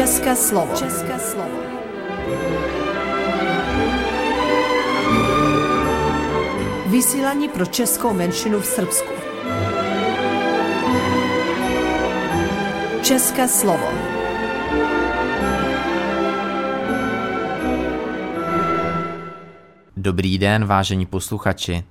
České slovo. České slovo. Vysílání pro českou menšinu v Srbsku. České slovo. Dobrý den, vážení posluchači.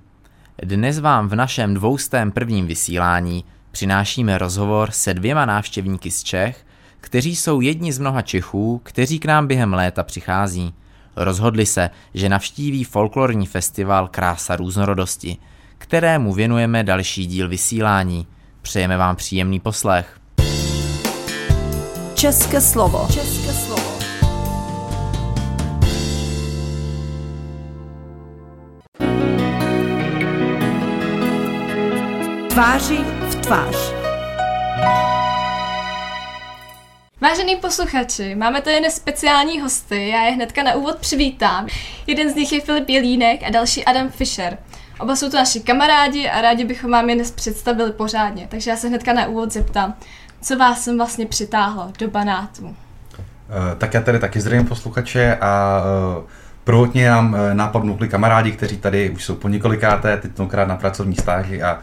Dnes vám v našem dvoustém prvním vysílání přinášíme rozhovor se dvěma návštěvníky z Čech, kteří jsou jedni z mnoha Čechů, kteří k nám během léta přichází. Rozhodli se, že navštíví folklorní festival Krása různorodosti, kterému věnujeme další díl vysílání. Přejeme vám příjemný poslech. České slovo. České slovo. Tváři v tvář. Vážení posluchači, máme tady dnes speciální hosty, já je hnedka na úvod přivítám. Jeden z nich je Filip Jelínek a další Adam Fischer. Oba jsou to naši kamarádi a rádi bychom vám je dnes představili pořádně, takže já se hnedka na úvod zeptám, co vás sem vlastně přitáhlo do Banátu? Eh, tak já tady taky zdravím posluchače a eh, prvotně nám eh, nápadnuli kamarádi, kteří tady už jsou po několikáté, tentokrát na pracovní stáži a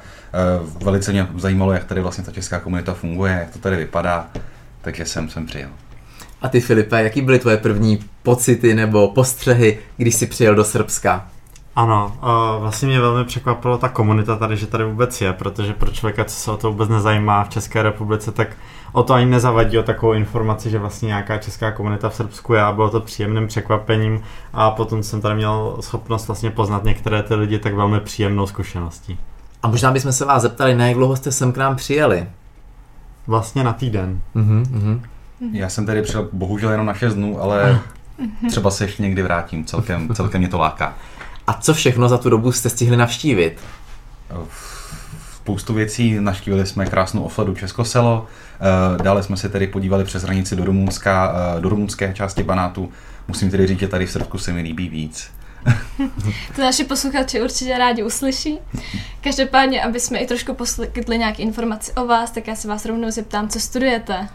velice mě zajímalo, jak tady vlastně ta česká komunita funguje, jak to tady vypadá, takže jsem sem přijel. A ty Filipe, jaký byly tvoje první pocity nebo postřehy, když jsi přijel do Srbska? Ano, vlastně mě velmi překvapilo ta komunita tady, že tady vůbec je, protože pro člověka, co se o to vůbec nezajímá v České republice, tak o to ani nezavadí o takovou informaci, že vlastně nějaká česká komunita v Srbsku je a bylo to příjemným překvapením a potom jsem tady měl schopnost vlastně poznat některé ty lidi tak velmi příjemnou zkušeností. A možná bychom se vás zeptali, na jak dlouho jste sem k nám přijeli? Vlastně na týden. Uh-huh, uh-huh. Já jsem tady přijel bohužel jenom na 6 dnů, ale třeba se ještě někdy vrátím, celkem, celkem mě to láká. A co všechno za tu dobu jste stihli navštívit? Spoustu věcí, navštívili jsme krásnou ofledu Českoselo, eh, dále jsme se tedy podívali přes hranici do, Rumunska, eh, do rumunské části Banátu. Musím tedy říct, že tady v Srbsku se mi líbí víc. to naši posluchači určitě rádi uslyší. Každopádně, aby jsme i trošku poskytli nějaké informace o vás, tak já se vás rovnou zeptám, co studujete.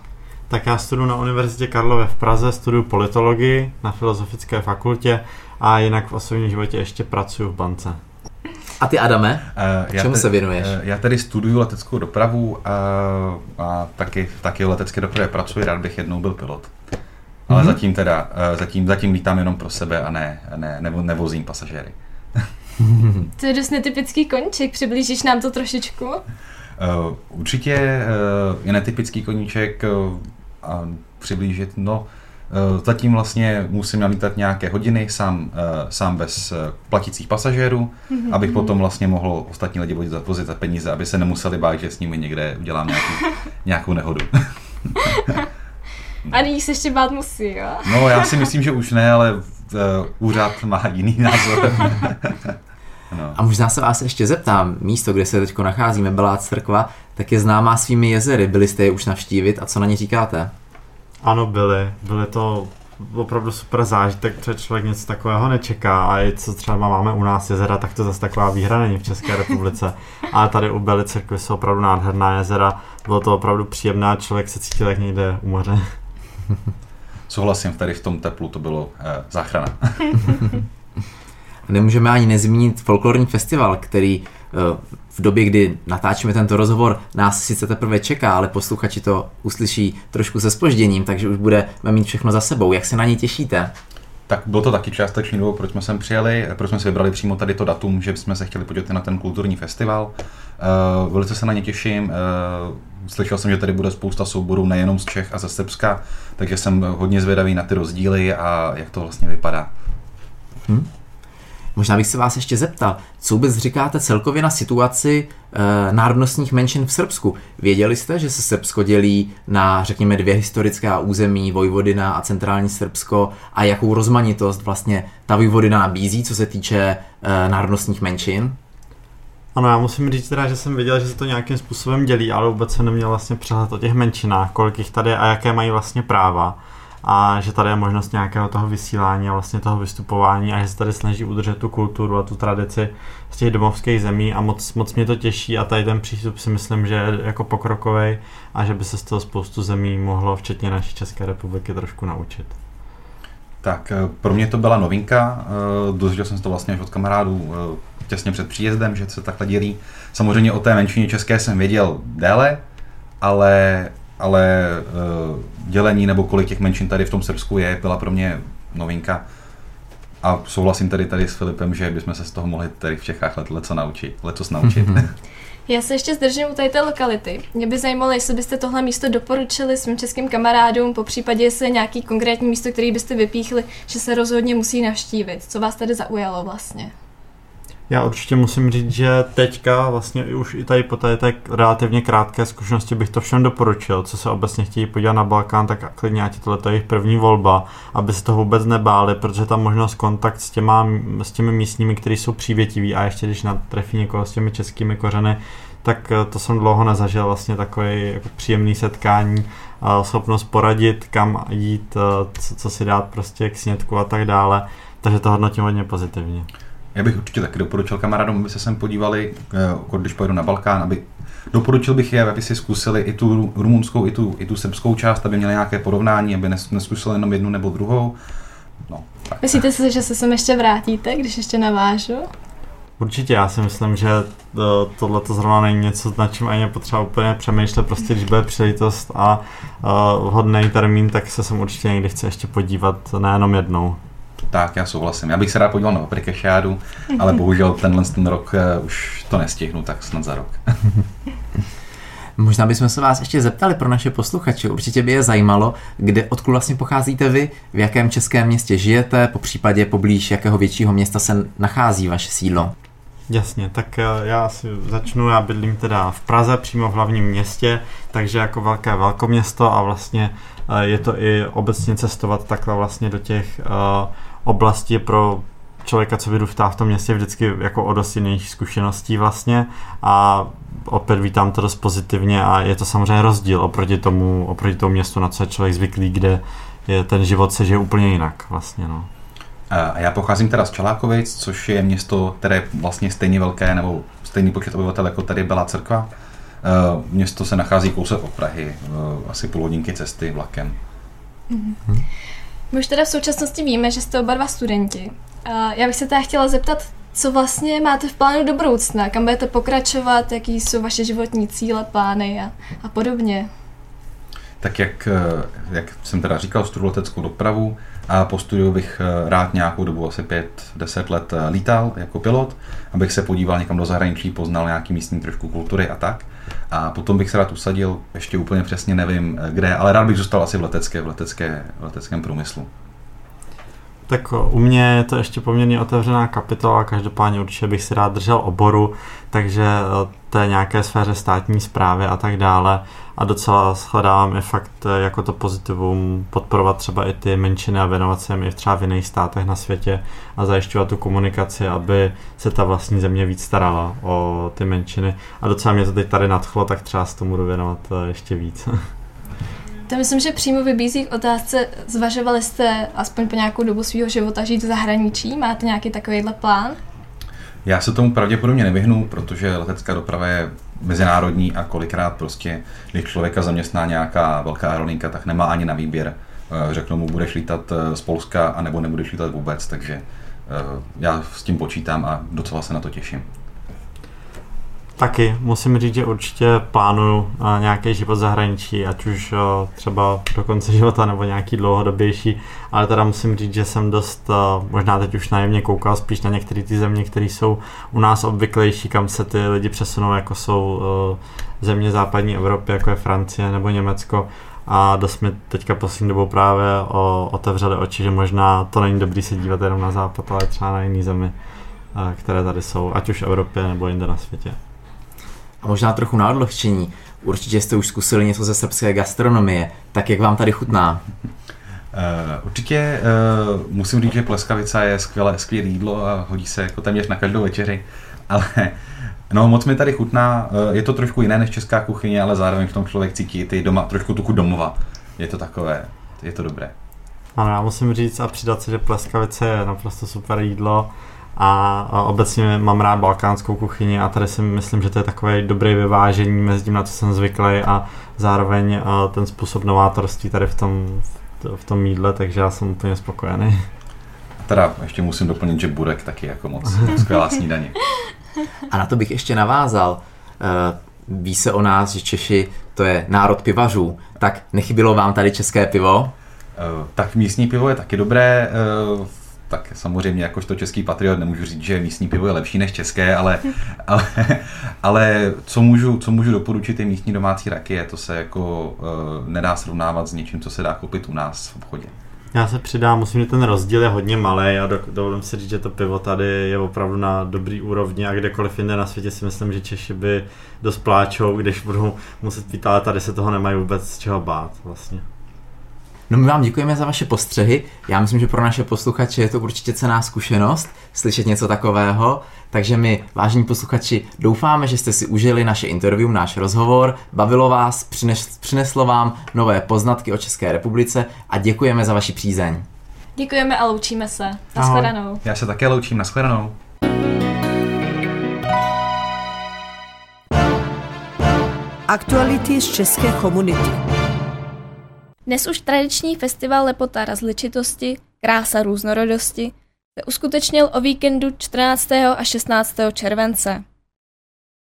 Tak já studuji na Univerzitě Karlove v Praze, studuji politologii na Filozofické fakultě a jinak v osobním životě ještě pracuji v bance. A ty Adame, uh, čemu te, se věnuješ? Uh, já tady studuju leteckou dopravu a, a taky, taky v letecké dopravě pracuji, rád bych jednou byl pilot. Ale mm-hmm. zatím teda, uh, zatím, zatím lítám jenom pro sebe a ne, ne, nevo, nevozím pasažéry. to je dost netypický koníček, přiblížíš nám to trošičku? Uh, určitě uh, je netypický koníček uh, a přiblížit, no, Eh, zatím vlastně musím nalítat nějaké hodiny sám, eh, sám bez eh, platících pasažérů, mm-hmm. abych potom vlastně mohl ostatní lidi vozit, vozit za peníze, aby se nemuseli bát, že s nimi někde udělám nějakou, nějakou nehodu. A nyní se ještě bát musí, jo? No, já si myslím, že už ne, ale uh, úřad má jiný názor. no. A možná se vás ještě zeptám, místo, kde se teď nacházíme, Belá Crkva, tak je známá svými jezery. Byli jste je už navštívit a co na ně říkáte? Ano, byly. Byly to opravdu super zážitek, protože člověk něco takového nečeká a i co třeba máme u nás jezera, tak to zase taková výhra není v České republice. Ale tady u Cirkvi jsou opravdu nádherná jezera, bylo to opravdu příjemné a člověk se cítil jak někde u moře. Souhlasím, tady v tom teplu to bylo eh, záchrana. Nemůžeme ani nezmínit folklorní festival, který eh, v době, kdy natáčíme tento rozhovor, nás sice teprve čeká, ale posluchači to uslyší trošku se spožděním, takže už budeme mít všechno za sebou. Jak se na ně těšíte? Tak bylo to taky částečný důvod, proč jsme sem přijeli, proč jsme si vybrali přímo tady to datum, že jsme se chtěli podívat na ten kulturní festival. Uh, velice se na ně těším. Slyšel jsem, že tady bude spousta souborů nejenom z Čech a ze Srbska, takže jsem hodně zvědavý na ty rozdíly a jak to vlastně vypadá. Hmm. Možná bych se vás ještě zeptal, co vůbec říkáte celkově na situaci e, národnostních menšin v Srbsku? Věděli jste, že se Srbsko dělí na, řekněme, dvě historická území, Vojvodina a centrální Srbsko a jakou rozmanitost vlastně ta Vojvodina nabízí, co se týče e, národnostních menšin? Ano, já musím říct teda, že jsem věděl, že se to nějakým způsobem dělí, ale vůbec jsem neměl vlastně přehled o těch menšinách, kolik jich tady a jaké mají vlastně práva. a že tady je možnost nějakého toho vysílání a vlastně toho vystupování a že se tady snaží udržet tu kulturu a tu tradici z těch domovských zemí a moc, moc mě to těší a tady ten přístup si myslím, že je jako pokrokový a že by se z toho spoustu zemí mohlo, včetně naší České republiky, trošku naučit. Tak eh, pro mě to byla novinka, eh, dozvěděl jsem se to vlastně až od kamarádů eh, těsně před příjezdem, že se takhle dělí. Samozřejmě o té menšině české jsem věděl déle, ale, ale dělení nebo kolik těch menšin tady v tom Srbsku je, byla pro mě novinka. A souhlasím tady tady s Filipem, že bychom se z toho mohli tady v Čechách let, leco naučit, lecos naučit. Já se ještě zdržím u té lokality. Mě by zajímalo, jestli byste tohle místo doporučili svým českým kamarádům, po případě jestli je nějaký konkrétní místo, který byste vypíchli, že se rozhodně musí navštívit. Co vás tady zaujalo vlastně? Já určitě musím říct, že teďka vlastně už i tady po té tak relativně krátké zkušenosti bych to všem doporučil, co se obecně chtějí podívat na Balkán, tak klidně ať tohle je jejich první volba, aby se toho vůbec nebáli, protože tam možnost kontakt s, těma, s těmi místními, kteří jsou přívětiví a ještě když natrefí někoho s těmi českými kořeny, tak eh, to jsem dlouho nezažil, vlastně takový jako příjemný setkání, schopnost poradit, kam jít, eh, co, co si dát prostě k snědku a tak dále, takže to hodnotím hodně pozitivně. Já bych určitě taky doporučil kamarádům, aby se sem podívali, eh, když pojedu na Balkán, aby doporučil bych je, aby si zkusili i tu rumunskou, i tu, i tu srbskou část, aby měli nějaké porovnání, aby neskusili jenom jednu nebo druhou. No, tak. Myslíte si, že se sem ještě vrátíte, když ještě navážu? Určitě, já si myslím, že eh, tohle to zrovna není něco, na čím ani potřeba úplně přemýšlet, prostě když bude příležitost a uh, vhodný termín, tak se sem určitě někdy chce ještě podívat, nejenom jednou. Tak, já souhlasím. Já bych se rád podíval na Paprikašádu, ale bohužel tenhle ten rok uh, už to nestihnu, tak snad za rok. Možná bychom se vás ještě zeptali pro naše posluchače. Určitě by je zajímalo, kde odkud vlastně pocházíte vy, v jakém českém městě žijete, po případě poblíž jakého většího města se nachází vaše sídlo. Jasně, tak eh, já si začnu, já bydlím teda v Praze, přímo v hlavním městě, takže jako velké velkoměsto a vlastně eh, je to i obecně cestovat takhle vlastně do těch oblasti pro člověka, co vyrůstá v tom městě, vždycky jako o dost jiných zkušeností vlastně a opět vítám to dost pozitivně a je to samozřejmě rozdíl oproti tomu, oproti tomu městu, na co je člověk zvyklý, kde je ten život se žije úplně jinak vlastně, no. A já pocházím teda z Čelákovic, což je město, které je vlastně stejně velké, nebo stejný počet obyvatel jako tady byla Cerkva. Město se nachází kousek od Prahy, asi půl hodinky cesty vlakem. Mm-hmm. My už teda v současnosti víme, že jste oba dva studenti. A já bych se teda chtěla zeptat, co vlastně máte v plánu do budoucna, kam budete pokračovat, jaký jsou vaše životní cíle, plány a, a podobně. Tak jak, eh, jak jsem teda říkal, studuji leteckou dopravu a po studiu bych eh, rád nějakou dobu, asi 5-10 let eh, lítal jako pilot, abych se podíval někam do zahraničí, poznal nějaký místní trošku kultury a tak. A potom bych se rád usadil, ještě úplně přesně nevím kde, ale rád bych zůstal asi v, letecké, v, letecké, v leteckém průmyslu. Tak u mě je to ještě poměrně otevřená kapitola, každopádně určitě bych si rád držel oboru, takže té nějaké sféře státní zprávy a tak dále a docela shledávám i fakt jako to pozitivum podporovat třeba i ty menšiny a věnovat se jim i třeba v jiných státech na světě a zajišťovat tu komunikaci, aby se ta vlastní země víc starala o ty menšiny a docela mě to teď tady nadchlo, tak třeba s tomu budu věnovat ještě víc. To myslím, že přímo vybízí k otázce, zvažovali jste aspoň po nějakou dobu svého života žít v zahraničí? Máte nějaký takovýhle plán? Já se tomu pravděpodobně nevyhnu, protože letecká doprava je mezinárodní a kolikrát prostě, když člověka zaměstná nějaká velká aerolinka, tak nemá ani na výběr. Eh, řeknou mu, budeš lítat eh, z Polska, anebo nebudeš lítat vůbec, takže eh, já s tím počítám a docela se na to těším. Taky musím říct, že určitě plánuju nějaký život zahraničí, ať už třeba do konce života nebo nějaký dlouhodobější, ale teda musím říct, že jsem dost, možná teď už naivně koukal spíš na některé ty země, které jsou u nás obvyklejší, kam se ty lidi přesunou, jako jsou země západní Evropy, jako je Francie nebo Německo, a dost mi teďka poslední dobou právě otevřeli oči, že možná to není dobrý se dívat jenom na západ, ale třeba na jiné zemi, které tady jsou, ať už v Evropě nebo jinde na světě. A možná trochu na odlehčení. Určitě jste už zkusili něco ze srbské gastronomie. Tak jak vám tady chutná? Uh, určitě uh, musím říct, že pleskavica je skvělé, skvělé jídlo a hodí se jako téměř na každou večeři, ale no moc mi tady chutná, uh, je to trošku jiné než česká kuchyně, ale zároveň v tom člověk cítí ty doma, trošku tuku domova. Je to takové, je to dobré. Ano, já musím říct a přidat se, že pleskavice je naprosto super jídlo a, a obecně mám rád balkánskou kuchyni a tady si myslím, že to je takové dobré vyvážení mezi tím, na co jsem zvyklý a zároveň a ten způsob novátorství tady v tom, v tom jídle, takže já jsem úplně spokojený. Teda ještě musím doplnit, že burek taky jako moc skvělá snídaně. A na to bych ještě navázal. Eh, ví se o nás, že Češi to je národ pivařů, tak nechybilo vám tady české pivo? Eh, tak místní pivo je taky dobré, eh, tak samozřejmě jakožto český patriot nemůžu říct, že místní pivo je lepší než české, ale, ale, ale co, můžu, co můžu doporučit je místní domácí rakie, to se jako uh, nedá srovnávat s něčím, co se dá koupit u nás v obchodě. Já se přidám, musím, že ten rozdíl je hodně malý a do, dovolím si říct, že to pivo tady je opravdu na dobrý úrovni a kdekoliv jinde na světě si myslím, že Češi by dost pláčou, když budou muset pít, ale tady se toho nemají vůbec z čeho bát vlastně. No my vám děkujeme za vaše postřehy. Já myslím, že pro naše posluchače je to určitě cená zkušenost slyšet něco takového. Takže my, vážení posluchači, doufáme, že jste si užili naše interview, náš rozhovor, bavilo vás, přines, přineslo vám nové poznatky o České republice a děkujeme za vaši přízeň. Děkujeme a loučíme se. Naschledanou. Já se také loučím, naschledanou. Aktuality z české komunity. Dnes už tradiční festival Lepota rozličitosti, krása různorodosti se uskutečnil o víkendu 14. a 16. července.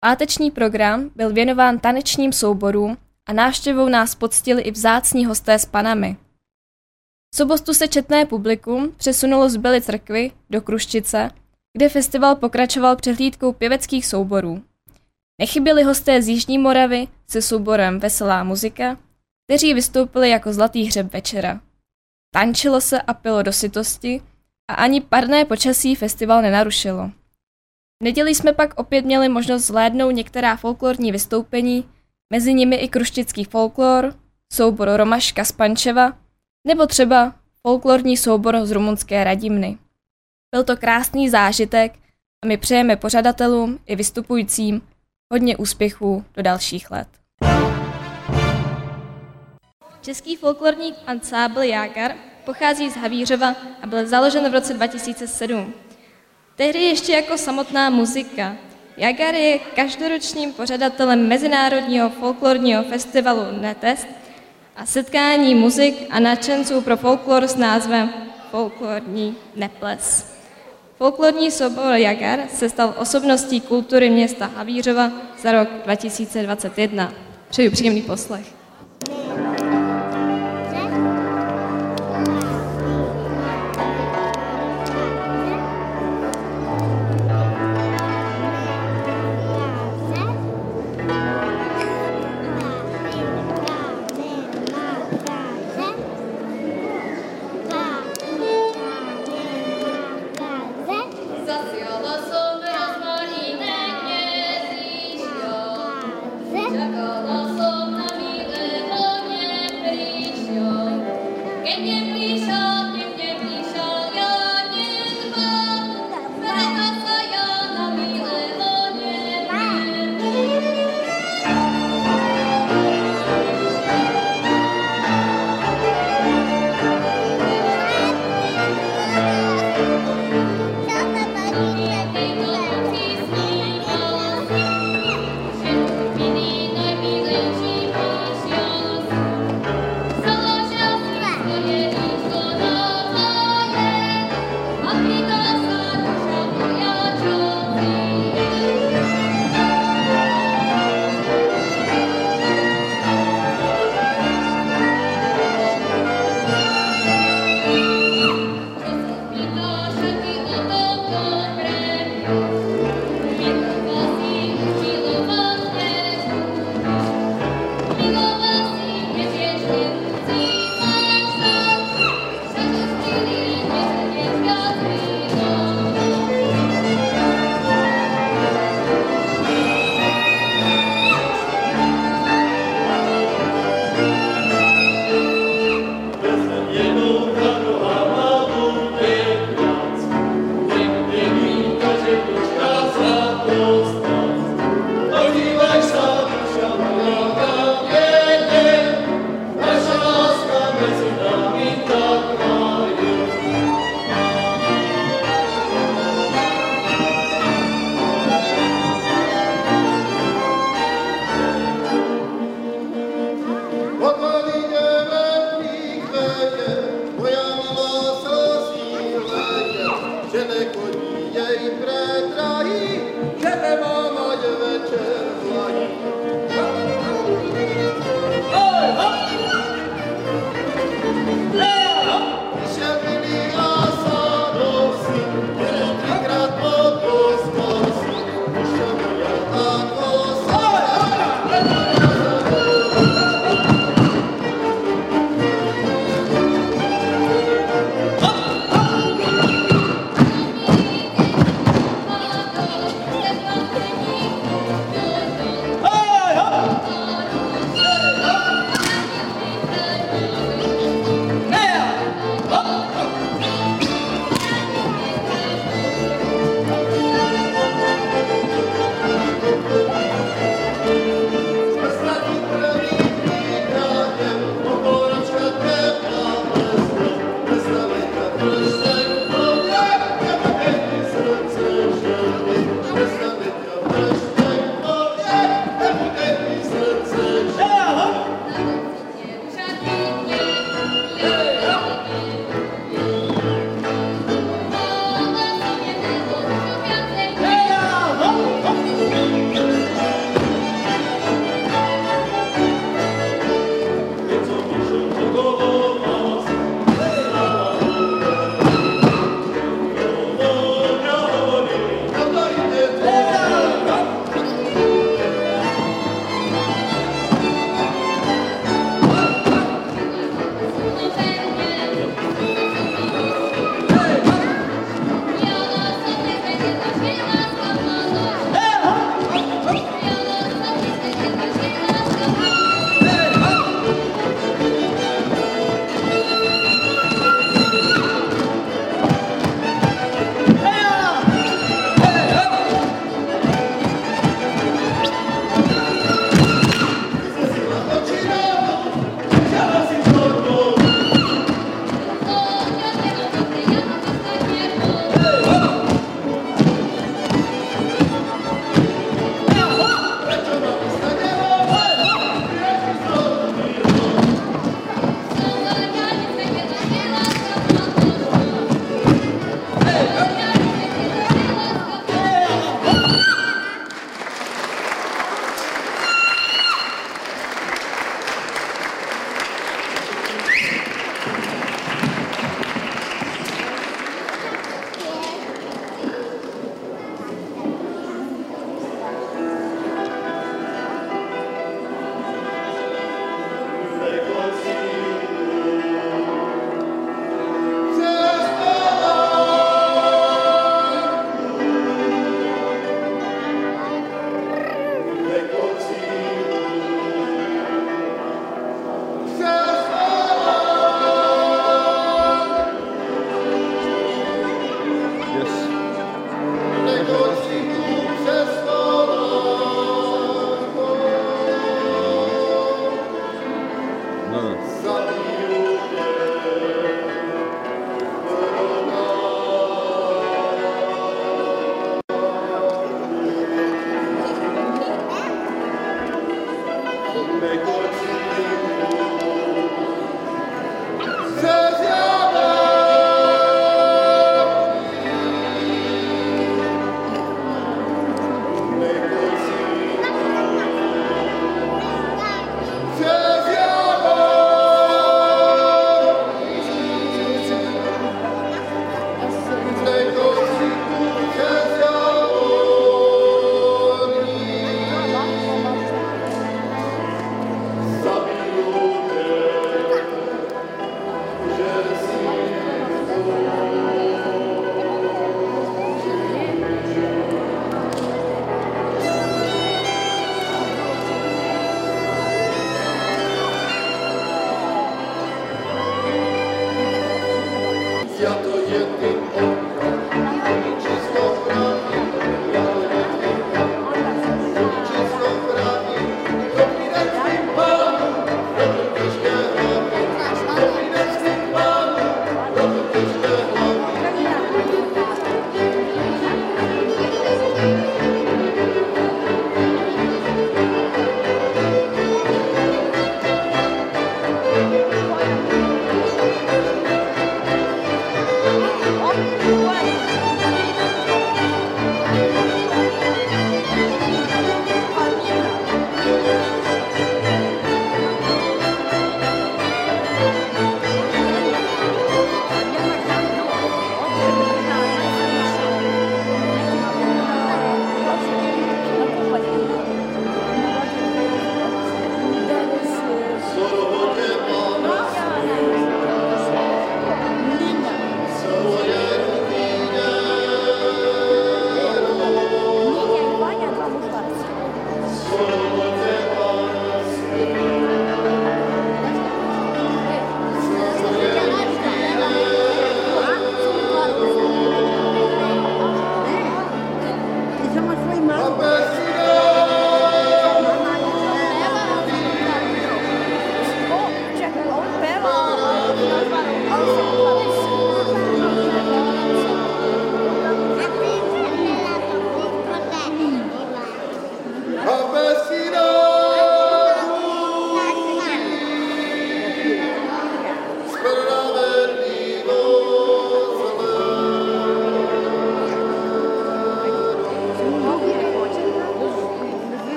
Páteční program byl věnován tanečním souborům a návštěvou nás poctili i vzácní hosté s panami. V sobotu se četné publikum přesunulo z Byly crkvy do Kruščice, kde festival pokračoval přehlídkou pěveckých souborů. Nechyběli hosté z Jižní Moravy se souborem Veselá muzika, kteří vystoupili jako zlatý hřeb večera. Tančilo se a pilo do sytosti a ani parné počasí festival nenarušilo. V neděli jsme pak opět měli možnost zhlédnout některá folklorní vystoupení, mezi nimi i kruštický folklor, soubor Romaška z Pančeva, nebo třeba folklorní soubor z rumunské Radimny. Byl to krásný zážitek a my přejeme pořadatelům i vystupujícím hodně úspěchů do dalších let. Český folklorní ansábl Jágar pochází z Havířova a byl založen v roce 2007. Tehdy ještě jako samotná muzika. Jagar je každoročním pořadatelem Mezinárodního folklorního festivalu Netest a setkání muzik a nadšenců pro folklor s názvem Folklorní neples. Folklorní soubor Jagar se stal osobností kultury města Havířova za rok 2021. Přeju příjemný poslech. Thank you think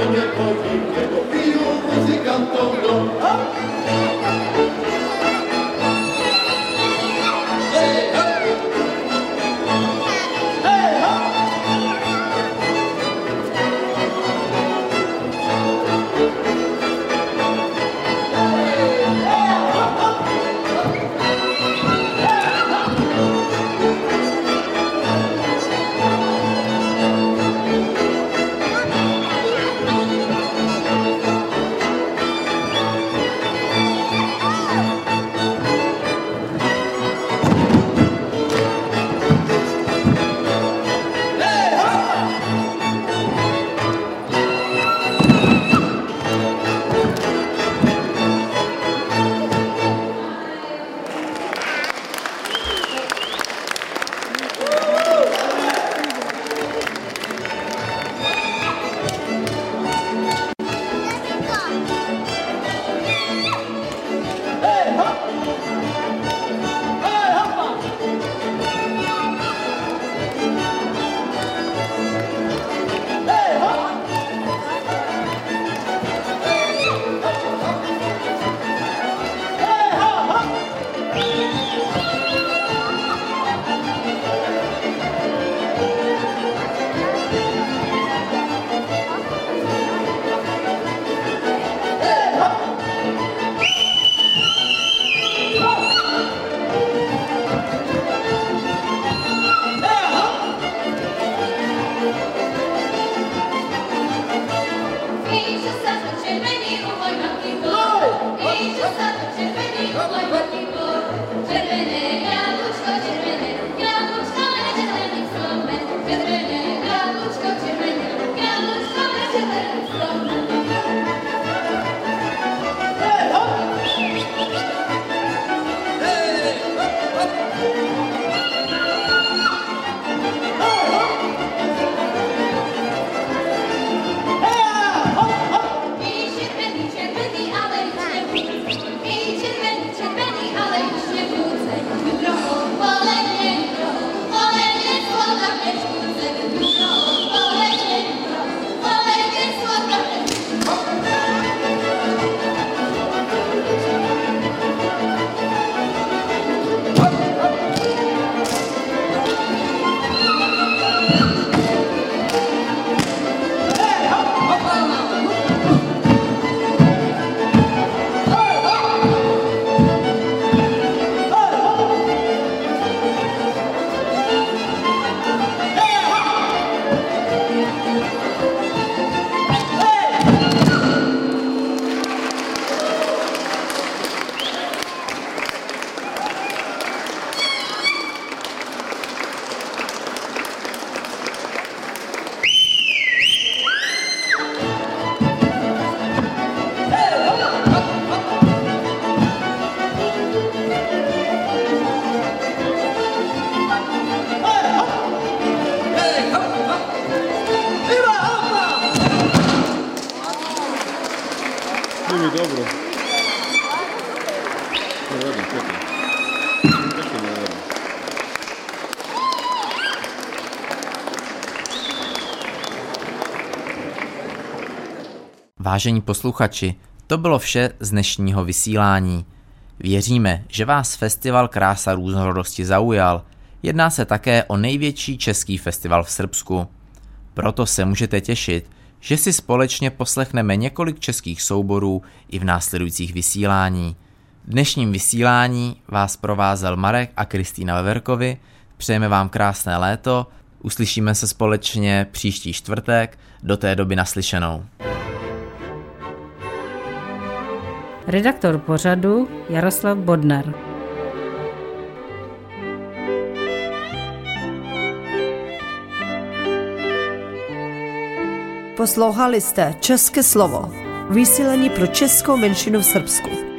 sogno e poi cantando. Vážení posluchači, to bylo vše z dnešního vysílání. Věříme, že vás festival Krása různorodosti zaujal. Jedná se také o největší český festival v Srbsku. Proto se můžete těšit, že si společně poslechneme několik českých souborů i v následujících vysílání. V dnešním vysílání vás provázel Marek a Kristýna Veverkovi. Přejeme vám krásné léto, uslyšíme se společně příští čtvrtek, do té doby naslyšenou. Redaktor pořadu Jaroslav Bodnar. Poslouchali jste České slovo. Vysílení pro českou menšinu v Srbsku.